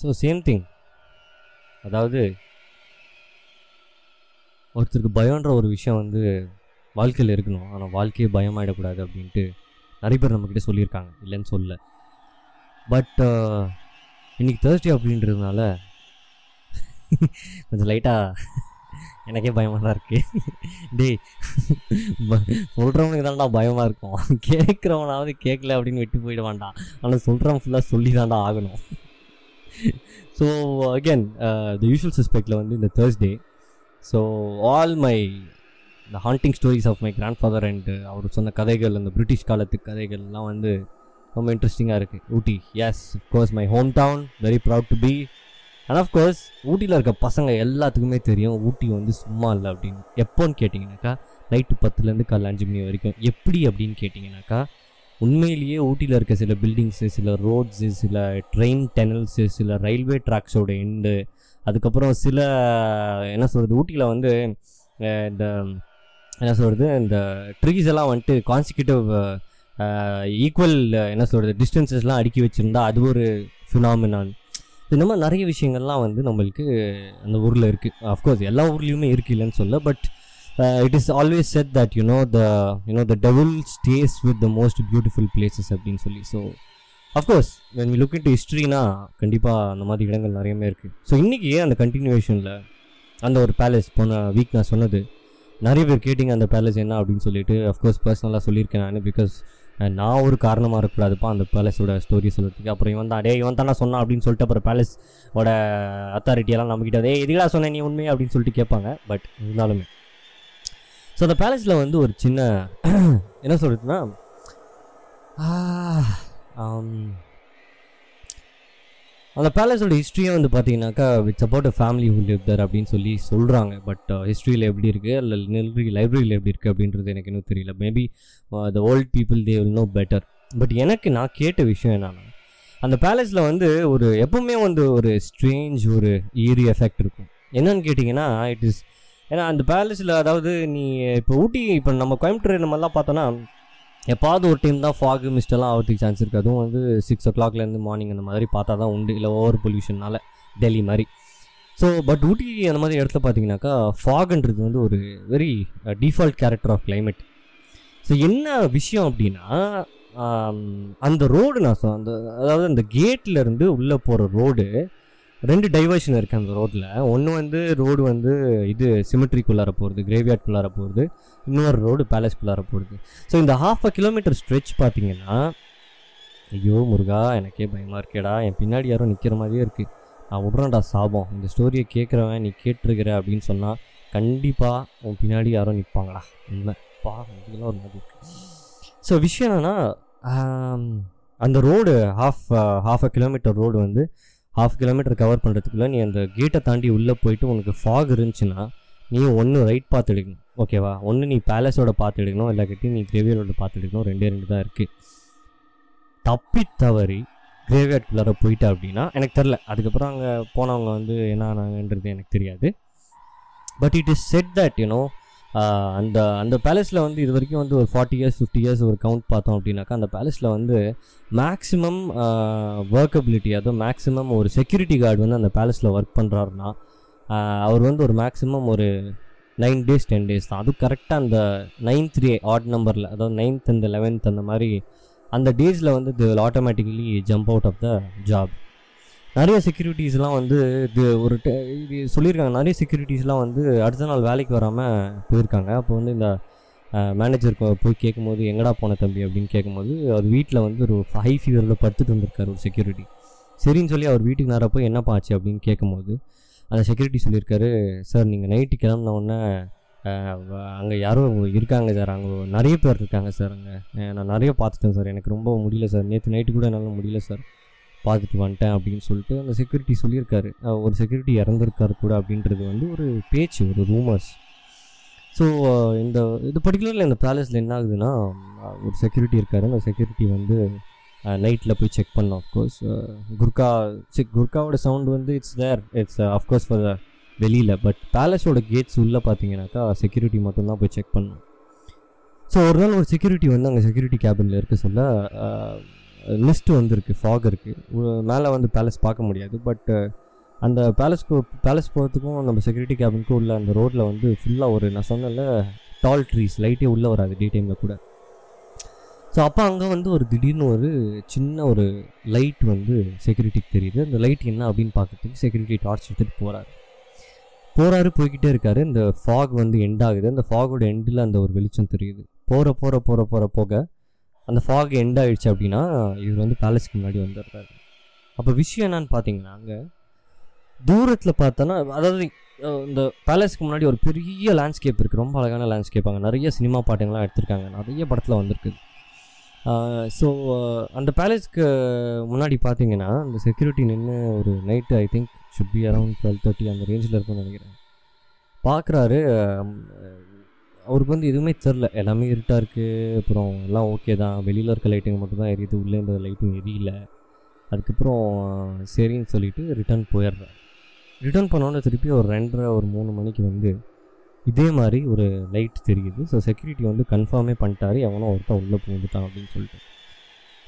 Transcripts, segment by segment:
So same thing அதாவது ஒருத்தருக்கு பயம்ன்ற ஒரு விஷயம் வந்து வாழ்க்கையில் இருக்கணும். ஆனால் வாழ்க்கையே பயமாயிடக்கூடாது அப்படின்ட்டு நிறைய பேர் நம்மக்கிட்ட சொல்லியிருக்காங்க. இல்லைன்னு சொல்ல பட் இன்னைக்கு தேர்ஸ்டே அப்படின்றதுனால கொஞ்சம் லைட்டாக எனக்கே பயமாக தான் இருக்குது டேய் சொல்கிறவனுக்கு தான்டா பயமாக இருக்கும். கேட்குறவனாவது கேட்கல அப்படின்னு விட்டு போயிட வேண்டாம் ஆனால் சொல்கிறவன் ஃபுல்லாக சொல்லி தான்டா ஆகணும். ஸோ அகேன் த யூஷுவல் சஸ்பெக்டில் வந்து இந்த Thursday so all my the haunting stories of my grandfather and அவர் சொன்ன கதைகள் அந்த பிரிட்டிஷ் காலத்து கதைகள்லாம் வந்து ரொம்ப இன்ட்ரெஸ்டிங்காக இருக்குது Ooty is course my home town very proud to be and of course ஊட்டியில் இருக்க பசங்க எல்லாத்துக்குமே தெரியும் ஊட்டி வந்து சும்மா இல்லை அப்படின்னு. எப்போன்னு கேட்டிங்கனாக்கா நைட்டு பத்துலேருந்து காலைல அஞ்சு மணி வரைக்கும். எப்படி அப்படின்னு கேட்டிங்கனாக்கா உண்மையிலேயே ஊட்டியில் இருக்க சில பில்டிங்ஸு சில ரோட்ஸு சில ட்ரெயின் டெனல்ஸு சில ரயில்வே ட்ராக்ஸோட எண்டு அதுக்கப்புறம் சில என்ன சொல்கிறது ஊட்டியில் வந்து இந்த என்ன சொல்கிறது இந்த ட்ரீஸ் எல்லாம் வந்துட்டு கான்சிக்யூட்டிவ் ஈக்குவல் என்ன சொல்கிறது டிஸ்டன்சஸ்லாம் அடுக்கி வச்சுருந்தா அது ஒரு ஃபினாமினான் இந்த மாதிரி நிறைய விஷயங்கள்லாம் வந்து நம்மளுக்கு அந்த ஊரில் இருக்குது அஃப்கோர்ஸ் எல்லா ஊர்லேயுமே இருக்கு இல்லைன்னு சொல்ல but it is always said that the the know the devil stays with the most beautiful places அப்படின்னு சொல்லி. So of course when we look into ஹிஸ்ட்ரினா கண்டிப்பாக அந்த மாதிரி இடங்கள் நிறையவே இருக்குது ஸோ இன்றைக்கி அந்த கண்டினியூவேஷனில் அந்த ஒரு பேலஸ் போன வீக் நான் சொன்னது நிறைய பேர் கேட்டிங்க அந்த பேலஸ் என்ன அப்படின்னு சொல்லிட்டு. அஃப்கோர்ஸ் பர்சனலாக சொல்லியிருக்கேன் நான் பிகாஸ் நான் ஒரு காரணமாக இருக்கக்கூடாதுப்பா அந்த பேலஸோட ஸ்டோரி சொல்கிறதுக்கு அப்புறம் இவன் தான் டே இவன் தானே சொன்னான் அப்படின்னு சொல்லிட்டு அப்புறம் பேலஸோட அத்தாரிட்டியெல்லாம் நம்மக்கிட்ட அதே எதுக்காக சொன்னேன் நீ உண்மையா? அப்படின்னு சொல்லிட்டு கேட்பாங்க பட் இருந்தாலுமே. ஸோ அந்த பேலஸில் வந்து ஒரு சின்ன என்ன சொல்கிறதுனா um, அந்த பேலஸோட ஹிஸ்ட்ரியே வந்து பார்த்தீங்கன்னாக்கா with about a family who live there அப்படின்னு சொல்லி சொல்கிறாங்க பட் ஹிஸ்ட்ரியில் uh, எப்படி இருக்குது இல்லை நெல்ரி லைப்ரரியில் எப்படி இருக்குது அப்படின்றது எனக்கு இன்னும் தெரியல. Maybe the old people they will know better but எனக்கு நான் கேட்ட விஷயம் என்னென்னா அந்த பேலஸில் வந்து ஒரு எப்பவுமே வந்து ஒரு ஸ்ட்ரேஞ்ச் ஒரு ஈரி எஃபெக்ட் இருக்கும். என்னன்னு கேட்டிங்கன்னா இட் இஸ் ஏன்னா அந்த பேலஸில் அதாவது நீ இப்போ ஊட்டி இப்போ நம்ம கோயம்புத்தூர் இந்த மாதிரிலாம் பார்த்தோன்னா எப்பாவது ஒரு டைம் தான் ஃபாகு மிஸ்டெல்லாம் ஆகிறதுக்கு சான்ஸ் இருக்குது அதுவும் வந்து சிக்ஸ் ஓ கிளாக்லேருந்து மார்னிங் அந்த மாதிரி பார்த்தா தான் உண்டு. இல்லை ஓவர் பொல்யூஷனால டெல்லி மாதிரி. ஸோ பட் ஊட்டி அந்த மாதிரி இடத்துல பார்த்தீங்கன்னாக்கா ஃபாகுன்றது வந்து ஒரு very default character of climate so என்ன விஷயம் அப்படின்னா um, அந்த ரோடு நான் சொ அந்த அதாவது அந்த கேட்ல இருந்து உள்ளே போகிற ரோடு ரெண்டு டைவர்ஷன் இருக்குது அந்த ரோட்டில் ஒன்று வந்து ரோடு வந்து இது சிமெட்ரிக்குள்ளார போகிறது கிரேவியார்ட்குள்ளார போகிறது இன்னொரு ரோடு பேலஸ்குள்ளார போகிறது ஸோ இந்த ஹாஃப் அ கிலோமீட்டர் ஸ்ட்ரெச் பார்த்தீங்கன்னா ஐயோ முருகா எனக்கே பயமாக இருக்கேடா. என் பின்னாடி யாரும் நிற்கிற மாதிரியே இருக்குது நான் விட்றேன்டா சாபம். இந்த ஸ்டோரியை கேட்குறவன் நீ கேட்டிருக்கிற அப்படின்னு சொன்னால் கண்டிப்பாக உன் பின்னாடி யாரும் நிற்பாங்களா உண்மை. பா இதெல்லாம் ஒரு மாதிரி இருக்குது ஸோ விஷயம் என்னென்னா அந்த road half half a kilometre road வந்து ஹாஃப் கிலோமீட்டர் கவர் பண்ணுறதுக்குள்ளே நீ அந்த கேட்டை தாண்டி உள்ளே போயிட்டு உனக்கு ஃபாக் இருந்துச்சுன்னா நீ ஒன்று ரைட் பார்த்து எடுக்கணும். ஓகேவா ஒன்று நீ பேலஸோட பார்த்து எடுக்கணும் இல்லாட்டி நீ கிரேவியரோட பார்த்து எடுக்கணும். ரெண்டே ரெண்டு தான் இருக்குது தப்பி தவறி கிரேவியார்ட்குள்ளார போயிட்டா அப்படின்னா எனக்கு தெரில அதுக்கப்புறம் அங்கே போனவங்க வந்து என்ன ஆனாங்கன்றது எனக்கு தெரியாது. But it is said that you know அந்த அந்த பேலஸில் வந்து இது வரைக்கும் வந்து ஒரு ஃபார்ட்டி இயர்ஸ் ஃபிஃப்டி இயர்ஸ் ஒரு கவுண்ட் பார்த்தோம் அப்படின்னாக்கா அந்த பேலஸில் வந்து மேக்ஸிமம் ஒர்க்கபிலிட்டி அதுவும் மேக்ஸிமம் ஒரு செக்யூரிட்டி கார்டு வந்து அந்த பேலஸில் ஒர்க் பண்ணுறாருன்னா அவர் வந்து ஒரு மேக்ஸிமம் ஒரு நைன் டேஸ் டென் டேஸ் தான். அதுவும் கரெக்டாக அந்த நைன்த் டே ஆட் நம்பரில் அதாவது நைன்த் அந்த லெவன்த் அந்த மாதிரி அந்த டேஸில் வந்து இது automatically jump out of the job நிறைய செக்யூரிட்டிஸ்லாம் வந்து இது ஒரு ட- இது சொல்லியிருக்காங்க. நிறைய செக்யூரிட்டிஸ்லாம் வந்து அடுத்த நாள் வேலைக்கு வராமல் போயிருக்காங்க. அப்போ வந்து இந்த மேனேஜர் போய் கேட்கும்போது எங்கடா போன தம்பி? அப்படின்னு கேட்கும்போது அவர் வீட்டில் வந்து ஒரு ஹை ஃபீவரில் படுத்துட்டு வந்திருக்காரு ஒரு செக்யூரிட்டி சரின்னு சொல்லி அவர் வீட்டுக்கு நேராக போய் என்னப்பா ஆச்சு அப்படின்னு கேட்கும்போது அந்த செக்யூரிட்டி சொல்லியிருக்காரு சார் நீங்கள் நைட்டு கிளம்புன உடனே அங்கே யாரோ இருக்காங்க சார். அங்கே நிறைய பேர் இருக்காங்க சார் அங்கே. நான் நிறைய பார்த்துட்டேன் சார். எனக்கு ரொம்ப முடியல சார். நேற்று நைட்டு கூட என்னால் முடியல சார். பார்த்துட்டு வந்துட்டேன் அப்படின்னு சொல்லிட்டு அந்த செக்யூரிட்டி சொல்லியிருக்காரு. ஒரு செக்யூரிட்டி இறந்துருக்காரு கூட அப்படின்றது வந்து ஒரு பேச்சு ஒரு ரூமர்ஸ் ஸோ இந்த இது பர்டிகுலரில் இந்த பேலஸில் என்ன ஆகுதுன்னா ஒரு செக்யூரிட்டி இருக்கார். அந்த செக்யூரிட்டி வந்து நைட்டில் போய் செக் பண்ணோம் அஃப்கோர்ஸ் குர்கா செக் குர்காவோட சவுண்ட் வந்து it's there it's of course far வெளியில். பட் பேலஸோட கேட்ஸ் உள்ளே பார்த்தீங்கன்னாக்கா செக்யூரிட்டி மட்டும்தான் போய் செக் பண்ணோம் ஸோ ஒரு நாள் ஒரு செக்யூரிட்டி வந்து அங்கே செக்யூரிட்டி கேபினில் இருக்க சொல்ல லிஸ்ட்டு வந்திருக்கு ஃபாக் இருக்குது மேலே வந்து பேலஸ் பார்க்க முடியாது. பட் அந்த பேலஸ்க்கு பேலஸ் போகிறதுக்கும் நம்ம செக்யூரிட்டி கேபினுக்கும் உள்ள அந்த ரோட்டில் வந்து ஃபுல்லாக ஒரு நான் சொன்னல டால் ட்ரீஸ் லைட்டே உள்ளே வராது டே டைமில் கூட. ஸோ அப்போ அங்கே வந்து ஒரு திடீர்னு ஒரு சின்ன ஒரு லைட் வந்து செக்யூரிட்டிக்கு தெரியுது. அந்த லைட் என்ன அப்படின்னு பார்க்கறதுக்கு செக்யூரிட்டி டார்ச் எடுத்துகிட்டு போகிறாரு போகிறாரு போய்கிட்டே இருக்காரு. இந்த ஃபாக் வந்து எண்ட் ஆகுது. அந்த ஃபாகோட எண்டில் அந்த ஒரு வெளிச்சம் தெரியுது. போகிற போகிற போகிற போகிற போக அந்த ஃபாக் எண்ட் ஆகிடுச்சு அப்படின்னா இவர் வந்து பேலஸ்க்கு முன்னாடி வந்துடுறாரு. அப்போ விஷயம் என்னன்னு பார்த்தீங்கன்னா அங்கே தூரத்தில் பார்த்தோன்னா அதாவது இந்த பேலஸ்க்கு முன்னாடி ஒரு பெரிய லேண்ட்ஸ்கேப் இருக்குது ரொம்ப அழகான லேண்ட்ஸ்கேப் அங்கே. நிறைய சினிமா பாட்டுங்கள்லாம் எடுத்திருக்காங்க. நிறைய படத்தில் வந்திருக்குது ஸோ அந்த பேலஸ்க்கு முன்னாடி பார்த்தீங்கன்னா அந்த செக்யூரிட்டி நின்று ஒரு night I think should be around twelve thirty அந்த ரேஞ்சில் இருக்கும்னு நினைக்கிறேன். பார்க்குறாரு அவருக்கு வந்து எதுவுமே தெரில எல்லாமே இருட்டாக இருக்குது அப்புறம் எல்லாம் ஓகே தான். வெளியில் இருக்க லைட்டிங் மட்டும்தான் எரியுது. உள்ளே இந்த லைட்டும் எரியல. அதுக்கப்புறம் சரின்னு சொல்லிவிட்டு ரிட்டர்ன் போயிடுறாரு. ரிட்டர்ன் பண்ணோன்னே திருப்பி ஒரு ரெண்டரை ஒரு மூணு மணிக்கு வந்து இதே மாதிரி ஒரு லைட் தெரியுது. ஸோ செக்யூரிட்டி வந்து கன்ஃபார்மே பண்ணிட்டாரு. எவனோ ஒருத்தன் உள்ளே பூந்துட்டான் அப்படின்னு சொல்லிட்டு.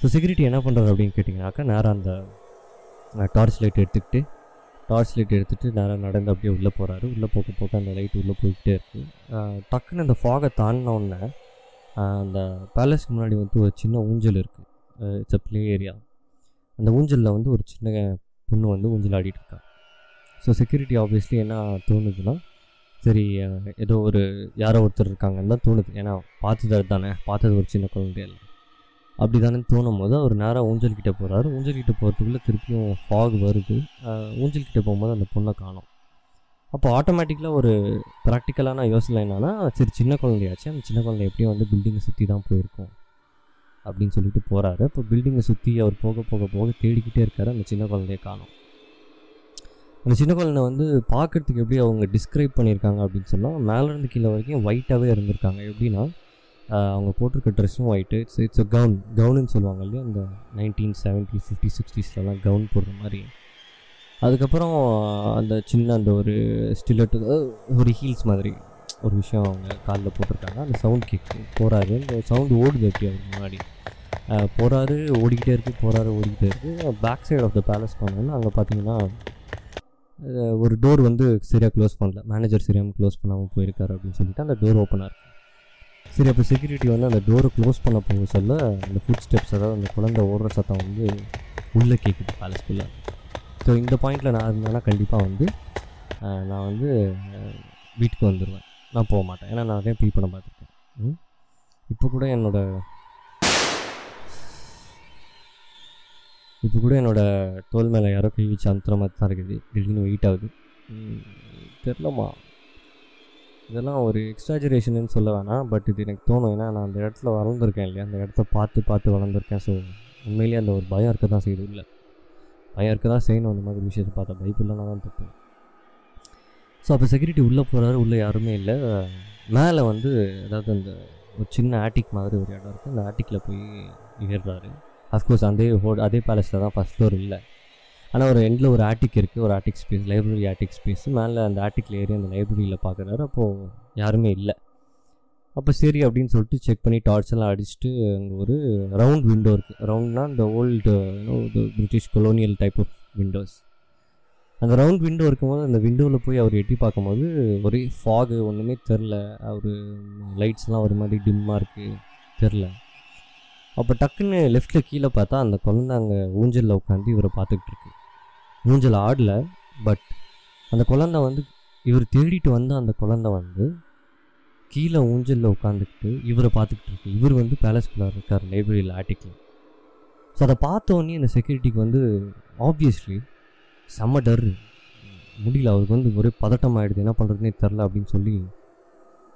ஸோ செக்யூரிட்டி என்ன பண்ணுறாரு அப்படின்னு கேட்டிங்கனாக்கா நேராக அந்த டார்ச் லைட் எடுத்துக்கிட்டு டார்ச் லைட் எடுத்துகிட்டு நேராக நடந்து அப்படியே உள்ளே போகிறாரு உள்ளே போக போக அந்த லைட் உள்ளே போய்கிட்டே இருக்குது டக்குன்னு அந்த ஃபாகை தாண்டினோடனே அந்த பேலஸ்க்கு முன்னாடி வந்து ஒரு சின்ன ஊஞ்சல் இருக்குது இட்ஸ் அ ப்ளே ஏரியா அந்த ஊஞ்சலில் வந்து ஒரு சின்ன பொண்ணு வந்து ஊஞ்சல் ஆடிட்டு இருக்கா. ஸோ செக்யூரிட்டி ஆப்வியஸ்லி என்ன தோணுதுன்னா சரி ஏதோ ஒரு யாரோ ஒருத்தர் இருக்காங்கன்னு தான் தோணுது. ஏன்னா பார்த்தது தானே பார்த்தது ஒரு சின்ன குழந்தை இல்லை அப்படி தானே தோணும். போது அவர் நேராக ஊஞ்சல் கிட்ட போகிறாரு ஊஞ்சல் கிட்டே போகிறதுக்குள்ளே திருப்பியும் ஃபாக் வருது. ஊஞ்சல் கிட்டே போகும்போது அந்த பொண்ணை காணும். அப்போ ஆட்டோமேட்டிக்கலாக ஒரு ப்ராக்டிக்கலான யோசனை என்னென்னா சரி சின்ன குழந்தையாச்சு. அந்த சின்ன குழந்தை எப்படியும் வந்து பில்டிங்கை சுற்றி தான் போயிருக்கோம் அப்படின்னு சொல்லிட்டு போகிறாரு இப்போ பில்டிங்கை சுற்றி அவர் போக போக போக தேடிக்கிட்டே இருக்காரு. அந்த சின்ன குழந்தைய காணும். அந்த சின்ன குழந்தை வந்து பார்க்கறதுக்கு எப்படி அவங்க டிஸ்கிரைப் பண்ணியிருக்காங்க அப்படின்னு சொன்னால் மேலேருந்து கீழே வரைக்கும் ஒயிட்டாகவே இருந்திருக்காங்க. எப்படின்னா அவங்க போட்டிருக்க ட்ரெஸ்ஸும் ஒயிட்டு இட்ஸ் இட்ஸ் கவுன் கவுனுன்னு சொல்லுவாங்க இல்லையா? இந்த நைன்டீன் செவன்ட்டி ஃபிஃப்டி சிக்ஸ்டீஸ்லலாம் கவுன் போடுற மாதிரி. அதுக்கப்புறம் அந்த சின்ன அந்த ஒரு ஸ்டிலட்டு ஒரு ஹீல்ஸ் மாதிரி ஒரு விஷயம் அவங்க காலில் போட்டிருக்காங்க. அந்த சவுண்ட் கேட்கு போகிறாரு அந்த சவுண்டு ஓடுது எப்படி அவருக்கு முன்னாடி. போகிறாரு ஓடிக்கிட்டே இருக்குது போகிறாரு ஓடிக்கிட்டே இருக்குது back side of the palace போனோன்னா அங்கே பார்த்தீங்கன்னா ஒரு டோர் வந்து சரியாக க்ளோஸ் பண்ணல. மேனேஜர் சரியாக க்ளோஸ் பண்ணாமல் போயிருக்காரு அப்படின்னு சொல்லிட்டு அந்த டோர் ஓப்பனாக இருக்குது சரி அப்போ செக்யூரிட்டி வந்து அந்த டோரை க்ளோஸ் பண்ண போக சொல்ல அந்த ஃபுட் ஸ்டெப்ஸ் அதாவது அந்த குழந்தை ஓடுற சத்தம் வந்து உள்ளே கேட்குது பேலஸ்குள்ளே ஸோ இந்த பாயிண்டில் நான் இருந்தேன்னா கண்டிப்பாக வந்து நான் வந்து வீட்டுக்கு வந்துடுவேன் நான் போக மாட்டேன். ஏன்னா நான் நிறைய பீ பண்ண பார்த்துருக்கேன். இப்போ கூட என்னோடய இப்போ கூட என்னோடய தோல் மேலே யாரோ கை வச்சு அந்த மாதிரி தான் இருக்குது. திடீர்னு வெயிட் ஆகுது. தெரிலம்மா இதெல்லாம் ஒரு எக்ஸ்ட்ராஜரேஷன்னு சொல்ல வேணாம். பட் இது எனக்கு தோணும். ஏன்னா நான் அந்த இடத்துல வளர்ந்துருக்கேன் இல்லையா? அந்த இடத்த பார்த்து பார்த்து வளர்ந்துருக்கேன். ஸோ உண்மையிலேயே அந்த ஒரு பயம் இருக்க தான் செய்யுது. இல்லை. பயம் இருக்க தான் செய்யணும். அந்த மாதிரி விஷயத்தை பார்த்தா பைபிள்லாம் தான் தப்பு. ஸோ அப்போ செக்யூரிட்டி உள்ளே போகிறாரு உள்ளே யாருமே இல்லை. மேலே வந்து அதாவது அந்த ஒரு சின்ன ஆட்டிக் மாதிரி ஒரு இடம் இருக்குது அந்த ஆட்டிக்கில் போய் ஏறுறாரு அஃப்கோர்ஸ் அதே ஹோ அதே பேலஸில் தான் ஃபஸ்ட் ஃப்ளோர் இல்லை. ஆனால் ஒரு எண்டில் ஒரு ஆர்டிக் இருக்குது ஒரு attic space library attic space மேலே அந்த ஆர்டிக்கில் ஏறி அந்த லைப்ரரியில் பார்க்குறாரு அப்போது யாருமே இல்லை. அப்போ சரி அப்படின்னு சொல்லிட்டு செக் பண்ணி டார்ச் எல்லாம் அடிச்சுட்டு அங்கே ஒரு ரவுண்ட் விண்டோ இருக்குது ரவுண்ட்னா இந்த old British colonial type of windows அந்த ரவுண்ட் விண்டோ இருக்கும்போது அந்த விண்டோவில் போய் அவர் எட்டி பார்க்கும்போது ஒரே ஃபாகு ஒன்றுமே தெரில அவர் லைட்ஸ்லாம் ஒரு மாதிரி டிம்மாக இருக்குது தெரில அப்போ டக்குன்னு லெஃப்ட்டில் கீழே பார்த்தா அந்த குழந்தை அங்கே ஊஞ்சலில் உட்காந்து இவரை பார்த்துக்கிட்டு இருக்கு. ஊஞ்சல் ஆடல பட் அந்த குழந்தை வந்து இவர் தேடிட்டு வந்த அந்த குழந்தை வந்து கீழே ஊஞ்சலில் உட்காந்துக்கிட்டு இவரை பார்த்துக்கிட்டு இருக்கு. இவர் வந்து பேலஸ்குள்ளே இருக்கார் லைப்ரரியில் ஆட்டிக்கில் ஸோ அதை பார்த்தோன்னே அந்த செக்யூரிட்டிக்கு வந்து ஆப்வியஸ்லி செம்ம டர். முடியல அவருக்கு வந்து ஒரே பதட்டம் ஆகிடுது என்ன பண்ணுறதுனே தெரில அப்படின்னு சொல்லி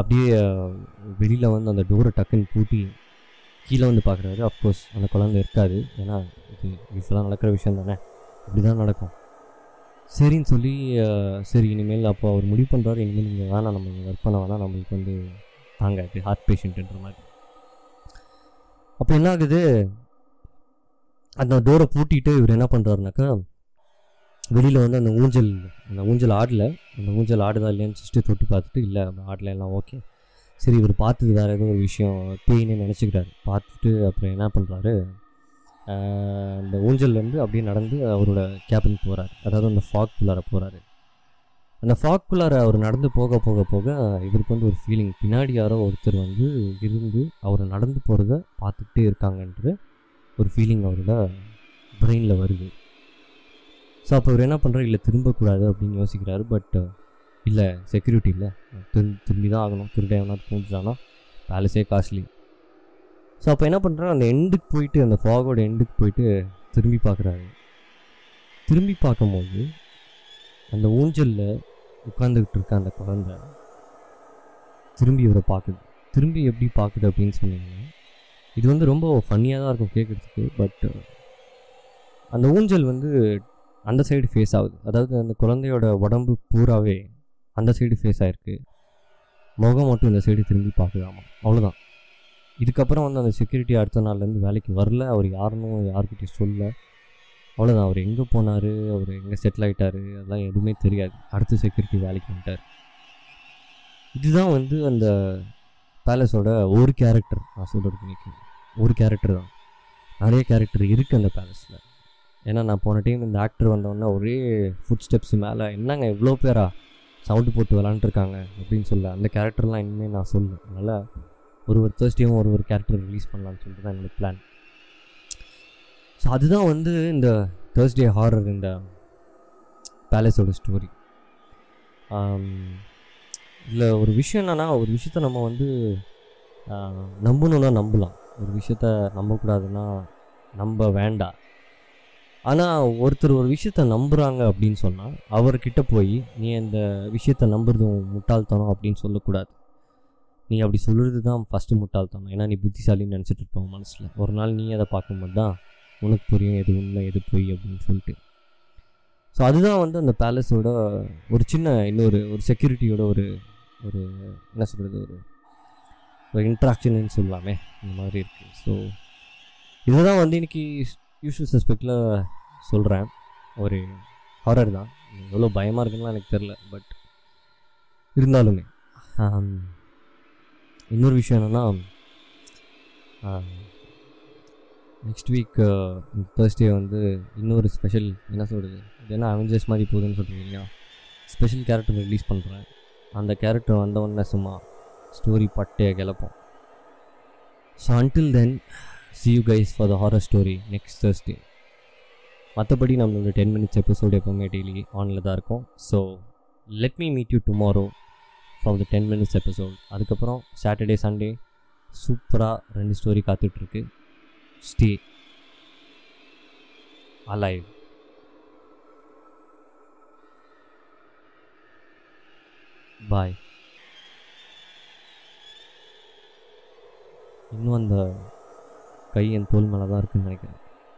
அப்படியே வெளியில் வந்து அந்த டோரை டக்குன்னு பூட்டி கீழே வந்து பார்க்குறாரு. அஃப்கோர்ஸ் அந்த குழந்தை இருக்காது. ஏன்னா இது யூஸ்வலாக நடக்கிற விஷயம் தானே. இப்படி தான் நடக்கும். சரின்னு சொல்லி சரி இனிமேல் அப்போ அவர் முடிவு பண்ணுறாரு இனிமேல் நீங்கள் வேணாம் நம்ம ஒர்க் பண்ண வேணாம். நம்மளுக்கு வந்து தாங்காது ஹார்ட் பேஷண்ட்டுன்ற மாதிரி. அப்போ என்ன ஆகுது? அந்த டோரை பூட்டிட்டு இவர் என்ன பண்ணுறாருனாக்கா வெளியில் வந்து அந்த ஊஞ்சல் அந்த ஊஞ்சல் ஆடல அந்த ஊஞ்சல் ஆடுதா இல்லையான்னு சிஸ்டர் தொட்டு பார்த்துட்டு இல்லை ஆடல எல்லாம் ஓகே சரி இவர் பார்த்தது வேறு ஏதோ ஒரு விஷயம் பேயின்னு நினச்சிக்கிறாரு. பார்த்துட்டு அப்புறம் என்ன பண்ணுறாரு அந்த ஊஞ்சல்லேருந்து அப்படியே நடந்து அவரோட கேபின் போகிறார் அதாவது அந்த ஃபாக்குள்ளார போகிறாரு அந்த ஃபாக்குள்ளார அவர் நடந்து போக போக போக இவருக்கு வந்து ஒரு ஃபீலிங் பின்னாடி யாரோ ஒருத்தர் வந்து இருந்து அவர் நடந்து போகிறத பார்த்துக்கிட்டே இருக்காங்கன்ற ஒரு ஃபீலிங் அவரோட பிரெயினில் வருது. ஸோ அப்போ அவர் என்ன பண்ணுறாரு இல்லை திரும்பக்கூடாது அப்படின்னு யோசிக்கிறாரு. பட் இல்லை செக்யூரிட்டி இல்லை. திரு திரும்பி தான் ஆகணும். திருட எவனா பூந்துட்டானா? பேலஸே காஸ்ட்லி ஸோ அப்போ என்ன பண்ணுறாரு அந்த எண்டுக்கு போயிட்டு அந்த ஃபாகோட எண்டுக்கு போயிட்டு திரும்பி பார்க்குறாரு. திரும்பி பார்க்கும்போது அந்த ஊஞ்சலில் உட்காந்துக்கிட்டு இருக்க அந்த குழந்தை திரும்பி இவரை பார்க்குது. திரும்பி எப்படி பார்க்குது அப்படின்னு சொன்னீங்கன்னா இது வந்து ரொம்ப ஃபன்னியாக தான் இருக்கும் கேட்குறதுக்கு பட் அந்த ஊஞ்சல் வந்து அந்த சைடு ஃபேஸ் ஆகுது. அதாவது அந்த குழந்தையோட உடம்பு பூராவே அந்த சைடு ஃபேஸ் ஆகிருக்கு முகம் மட்டும் இந்த சைடு திரும்பி பார்க்குதாமா? அவ்வளோதான் இதுக்கப்புறம் வந்து அந்த செக்யூரிட்டி அடுத்த நாள்லேருந்து வேலைக்கு வரல. அவர் யாருன்னு யார்கிட்டையும் சொல்ல. அவ்வளோதான் அவர் எங்கே போனார்? அவர் எங்கே செட்டில் ஆகிட்டார் அதெல்லாம் எதுவுமே தெரியாது. அடுத்த செக்யூரிட்டி வேலைக்கு வந்துட்டார். இதுதான் வந்து அந்த பேலஸோட ஒரு கேரக்டர் நான் சொல்கிறது இன்னைக்கு ஒரு கேரக்டர் தான். நிறைய கேரக்டர் இருக்குது அந்த பேலஸில் ஏன்னா நான் போன டைம் இந்த ஆக்டர் வந்தோடனே ஒரே ஃபுட் ஸ்டெப்ஸ் மேலே என்னங்க இவ்வளோ பேரா? சவுண்டு போட்டு விளாண்டுருக்காங்க அப்படின்னு சொல்ல. அந்த கேரக்டர்லாம் இனிமேல் நான் சொல்லுவேன் அதனால் ஒரு ஒரு தேர்ஸ்டேவும் ஒரு ஒரு கேரக்டர் ரிலீஸ் பண்ணலான்னு சொல்லிட்டு தான் என்னோடய பிளான் ஸோ அதுதான் வந்து இந்த தேர்ஸ்டே ஹாரர் இந்த பேலஸோட ஸ்டோரி இல்லை ஒரு விஷயம் என்னென்னா ஒரு விஷயத்த நம்ம வந்து நம்பணுன்னா நம்பலாம். ஒரு விஷயத்த நம்பக்கூடாதுன்னா நம்ப வேண்டாம். ஆனால் ஒருத்தர் ஒரு விஷயத்த நம்புகிறாங்க அப்படின்னு சொன்னால் அவர்கிட்ட போய் நீ அந்த விஷயத்த நம்புறதும் முட்டாள்தனம் அப்படின்னு சொல்லக்கூடாது. நீ அப்படி சொல்கிறது தான் ஃபஸ்ட்டு முட்டாள்தான் ஏன்னா நீ புத்திசாலின்னு நினச்சிட்டு இருப்ப மனசில். ஒரு நாள் நீ அதை பார்க்கும்போது தான் உனக்கு புரியும் எது உண்மை எது பொய் அப்படின்னு சொல்லிட்டு. ஸோ அதுதான் வந்து அந்த பேலஸோட ஒரு சின்ன இன்னொரு ஒரு செக்யூரிட்டியோட ஒரு ஒரு என்ன சொல்கிறது ஒரு ஒரு இன்ட்ராக்ஷன்னு சொல்லலாமே. இந்த மாதிரி இருக்குது ஸோ இதுதான் வந்து இன்னைக்கு யூஷுவல் சஸ்பெக்டில் சொல்கிறேன் ஒரு ஹாரர் தான். எவ்வளோ பயமாக இருக்குன்னா எனக்கு தெரில பட் இருந்தாலுமே. இன்னொரு விஷயம் என்னென்னா நெக்ஸ்ட் வீக் தேர்ஸ்டே வந்து இன்னொரு ஸ்பெஷல் என்ன சொல்கிறது இது என்ன அவெஞ்சர்ஸ் மாதிரி போகுதுன்னு சொல்கிறீங்க ஸ்பெஷல் கேரக்டர் ரிலீஸ் பண்ணுறேன் அந்த கேரக்டர் வந்தவொடனே சும்மா ஸ்டோரி பட்டையை கிளப்போம். So until then see you guys for the horror story next Thursday மற்றபடி நம்மளோட டென் மினிட்ஸ் எபிசோடு எப்போவுமே டெய்லி ஆனில் தான் இருக்கும். So let me meet you tomorrow for the ten minutes episode அதுக்கப்புறம் சாட்டர்டே சண்டே சூப்பராக ரெண்டு ஸ்டோரி காத்துட்ருக்கு. ஸ்டே அலைவ் பாய் இன்னும் அந்த கை என் தோல் மேலே தான் இருக்குன்னு நினைக்கிறேன்.